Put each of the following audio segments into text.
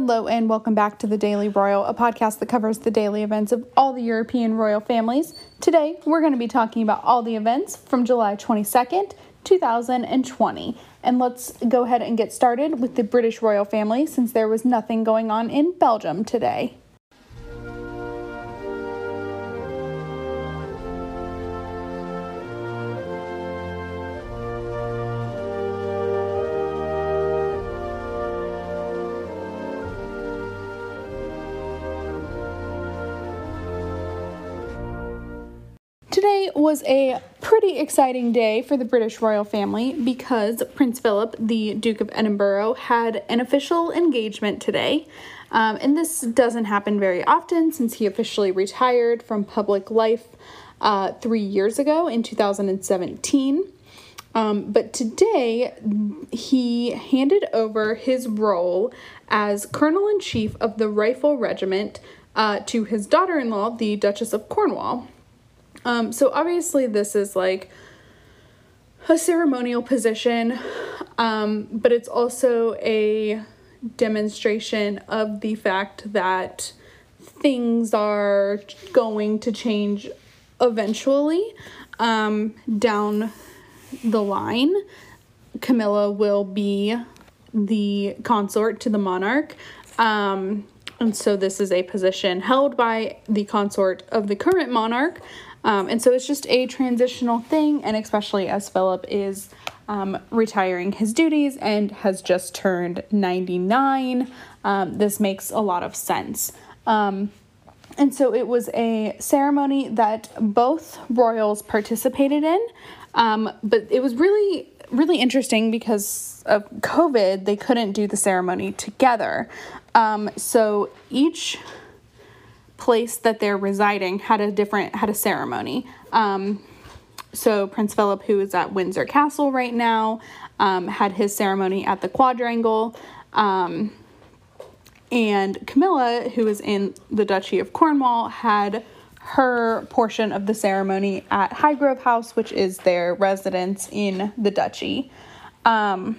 Hello, and welcome back to the Daily Royal, a podcast that covers the daily events of all the European royal families. Today, we're going to be talking about all the events from July 22nd, 2020. And let's go ahead and get started with the British royal family since there was nothing going on in Belgium today. Was a pretty exciting day for the British royal family because Prince Philip, the Duke of Edinburgh, had an official engagement today. Um, and this doesn't happen very often since he officially retired from public life uh, three years ago in 2017. Um, but today, he handed over his role as Colonel in Chief of the Rifle Regiment uh, to his daughter in law, the Duchess of Cornwall. Um, so obviously this is like a ceremonial position, um, but it's also a demonstration of the fact that things are going to change eventually um, down the line. Camilla will be the consort to the monarch. Um, and so this is a position held by the consort of the current monarch. Um, and so it's just a transitional thing, and especially as Philip is um, retiring his duties and has just turned 99, um, this makes a lot of sense. Um, and so it was a ceremony that both royals participated in, um, but it was really, really interesting because of COVID, they couldn't do the ceremony together. Um, so each place that they're residing had a different had a ceremony. Um, so Prince Philip, who is at Windsor Castle right now, um, had his ceremony at the Quadrangle. Um, and Camilla, who is in the Duchy of Cornwall, had her portion of the ceremony at Highgrove House, which is their residence in the duchy. Um,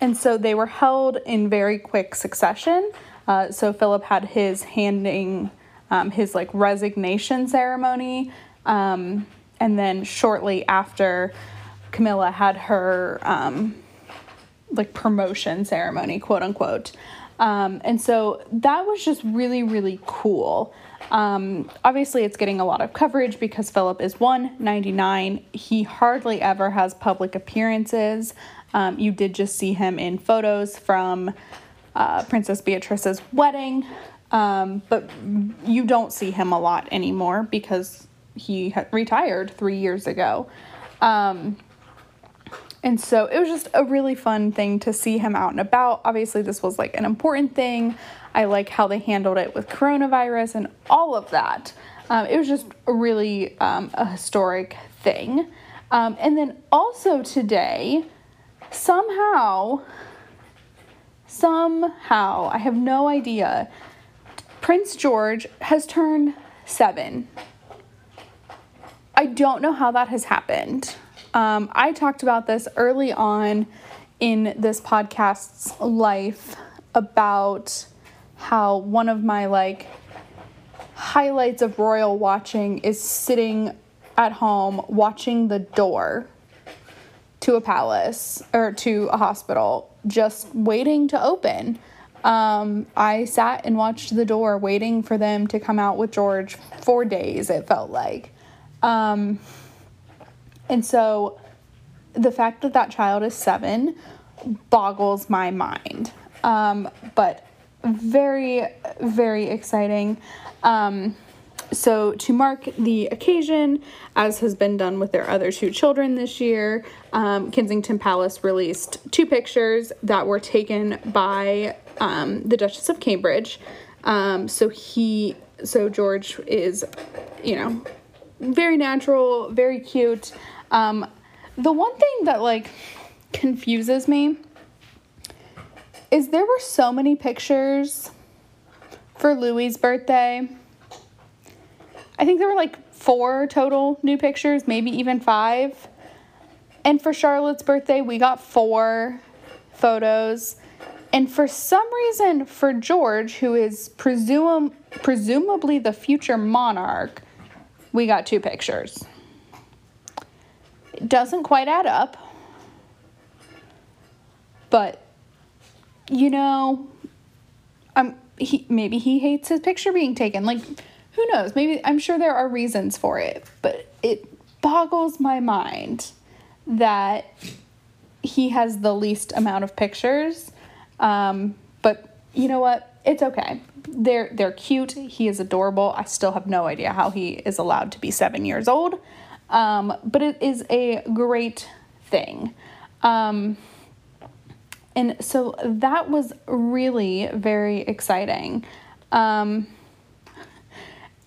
and so they were held in very quick succession. Uh, so Philip had his handing um, his like resignation ceremony, um, and then shortly after, Camilla had her um, like promotion ceremony, quote unquote. Um, and so that was just really, really cool. Um, obviously, it's getting a lot of coverage because Philip is 199. He hardly ever has public appearances. Um, you did just see him in photos from uh, Princess Beatrice's wedding, um, but you don't see him a lot anymore because he retired three years ago. Um, and so it was just a really fun thing to see him out and about. Obviously, this was like an important thing. I like how they handled it with coronavirus and all of that. Um, it was just a really um, a historic thing. Um, and then also today, somehow, somehow, I have no idea, Prince George has turned seven. I don't know how that has happened. Um, I talked about this early on in this podcast's life about how one of my like highlights of royal watching is sitting at home watching the door to a palace or to a hospital, just waiting to open. Um, I sat and watched the door, waiting for them to come out with George for days, it felt like. Um, and so the fact that that child is seven boggles my mind. Um, but very, very exciting. Um, so, to mark the occasion, as has been done with their other two children this year, um, Kensington Palace released two pictures that were taken by um, the Duchess of Cambridge. Um, so, he, so George is, you know, very natural, very cute. Um, the one thing that like confuses me is there were so many pictures for Louis's birthday I think there were like four total new pictures, maybe even five. And for Charlotte's birthday, we got four photos. and for some reason, for George, who is presum- presumably the future monarch, we got two pictures. It doesn't quite add up, but you know, um, he maybe he hates his picture being taken. Like, who knows? Maybe I'm sure there are reasons for it, but it boggles my mind that he has the least amount of pictures. Um, but you know what? It's okay. They're they're cute. He is adorable. I still have no idea how he is allowed to be seven years old. Um, but it is a great thing. Um, and so that was really very exciting. Um,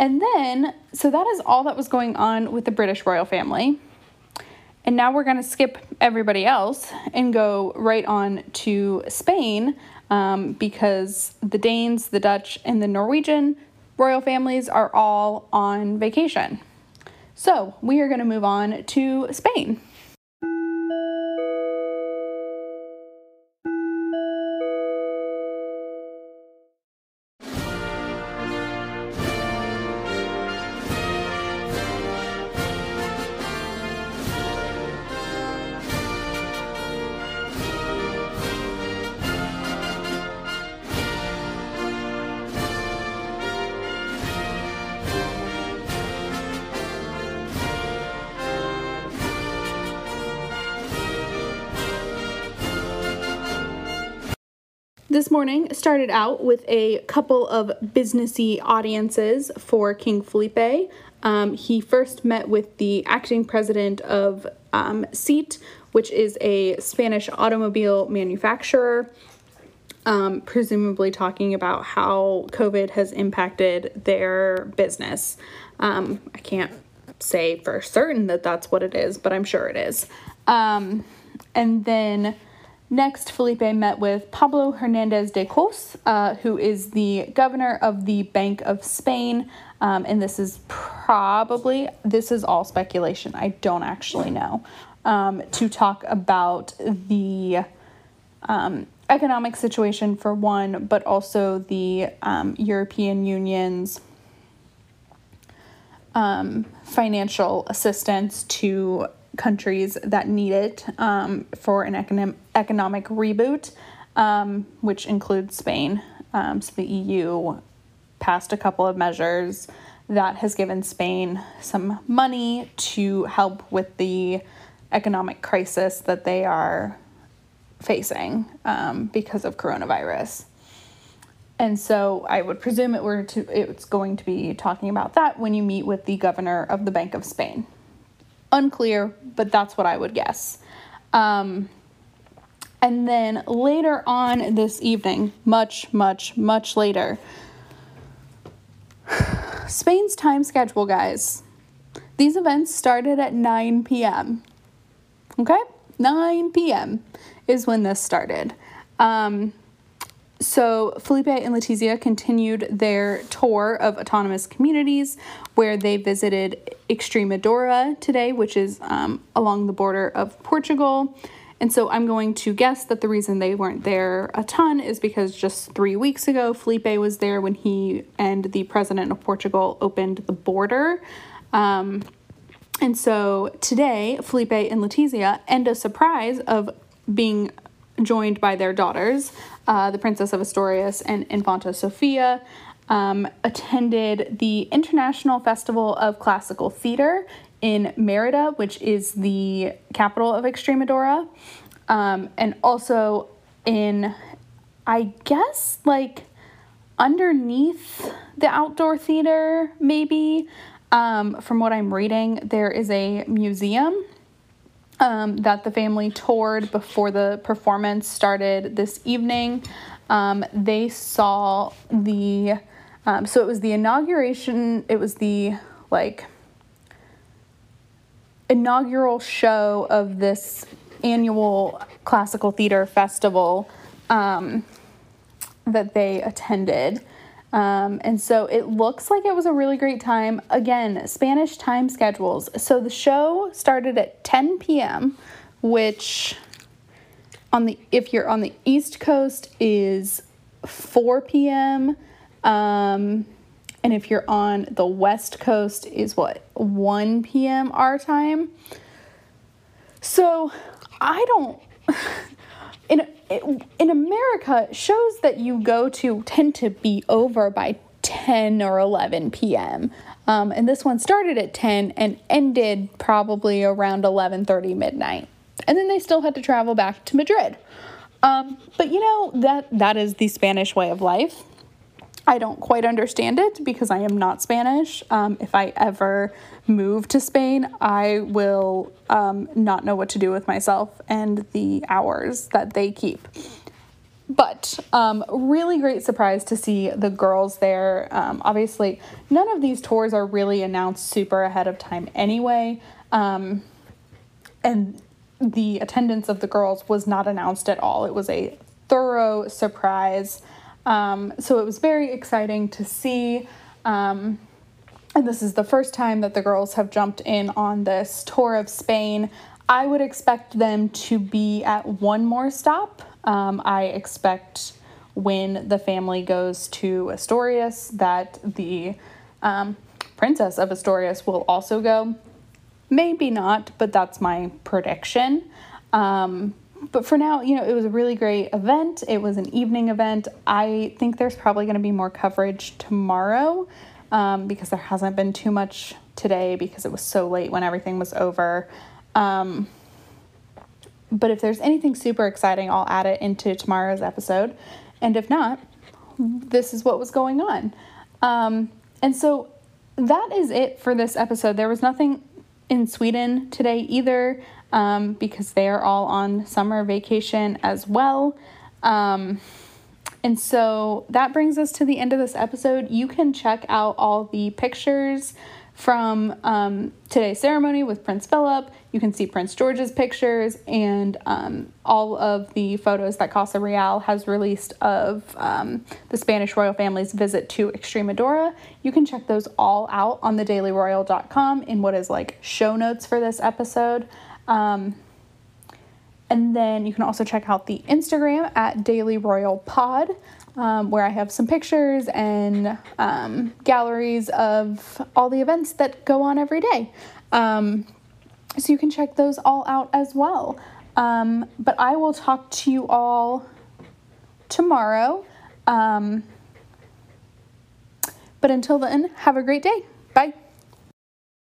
and then, so that is all that was going on with the British royal family. And now we're going to skip everybody else and go right on to Spain um, because the Danes, the Dutch, and the Norwegian royal families are all on vacation. So we are going to move on to Spain. This morning started out with a couple of businessy audiences for King Felipe. Um, he first met with the acting president of um, SEAT, which is a Spanish automobile manufacturer, um, presumably talking about how COVID has impacted their business. Um, I can't say for certain that that's what it is, but I'm sure it is. Um, and then Next, Felipe met with Pablo Hernandez de Cos, uh, who is the governor of the Bank of Spain. Um, and this is probably, this is all speculation. I don't actually know. Um, to talk about the um, economic situation for one, but also the um, European Union's um, financial assistance to countries that need it um, for an economic economic reboot, um, which includes Spain. Um, so the EU passed a couple of measures that has given Spain some money to help with the economic crisis that they are facing um, because of coronavirus. And so I would presume it were to it's going to be talking about that when you meet with the governor of the Bank of Spain. Unclear, but that's what I would guess. Um, and then later on this evening, much, much, much later, Spain's time schedule, guys. These events started at 9 p.m. Okay? 9 p.m. is when this started. Um, so, Felipe and Letizia continued their tour of autonomous communities where they visited Extremadura today, which is um, along the border of Portugal. And so I'm going to guess that the reason they weren't there a ton is because just three weeks ago, Felipe was there when he and the president of Portugal opened the border. Um, and so today, Felipe and Letizia end a surprise of being joined by their daughters, uh, the Princess of Asturias and Infanta Sofia, um, attended the International Festival of Classical Theater in Merida, which is the capital of Extremadura, um, and also in, I guess, like underneath the outdoor theater, maybe. Um, from what I'm reading, there is a museum um, that the family toured before the performance started this evening. Um, they saw the, um, so it was the inauguration, it was the like inaugural show of this annual classical theater festival um, that they attended. Um, and so it looks like it was a really great time. Again, Spanish time schedules. So the show started at 10 p.m., which on the if you're on the East Coast is 4 p.m. Um, and if you're on the West Coast is what 1 p.m. our time. So I don't. In in America, shows that you go to tend to be over by 10 or 11 p.m. Um, and this one started at 10 and ended probably around 11:30 midnight. And then they still had to travel back to Madrid. Um, but you know that that is the Spanish way of life. I don't quite understand it because I am not Spanish. Um, if I ever move to Spain, I will um, not know what to do with myself and the hours that they keep. But um, really great surprise to see the girls there. Um, obviously, none of these tours are really announced super ahead of time anyway. Um, and the attendance of the girls was not announced at all. It was a thorough surprise. Um, so it was very exciting to see. Um, and this is the first time that the girls have jumped in on this tour of Spain. I would expect them to be at one more stop. Um, I expect when the family goes to Asturias that the um, princess of Asturias will also go. Maybe not, but that's my prediction. Um, but for now, you know, it was a really great event. It was an evening event. I think there's probably going to be more coverage tomorrow um, because there hasn't been too much today because it was so late when everything was over. Um, but if there's anything super exciting, I'll add it into tomorrow's episode. And if not, this is what was going on. Um, and so that is it for this episode. There was nothing in Sweden today either um, because they are all on summer vacation as well. Um, and so that brings us to the end of this episode. You can check out all the pictures from um, today's ceremony with Prince Philip. You can see Prince George's pictures and um, all of the photos that Casa Real has released of um, the Spanish royal family's visit to Extremadura. You can check those all out on thedailyroyal.com in what is like show notes for this episode. Um, and then you can also check out the Instagram at Daily Royal Pod, um, where I have some pictures and um, galleries of all the events that go on every day. Um, so you can check those all out as well. Um, but I will talk to you all tomorrow. Um, but until then, have a great day.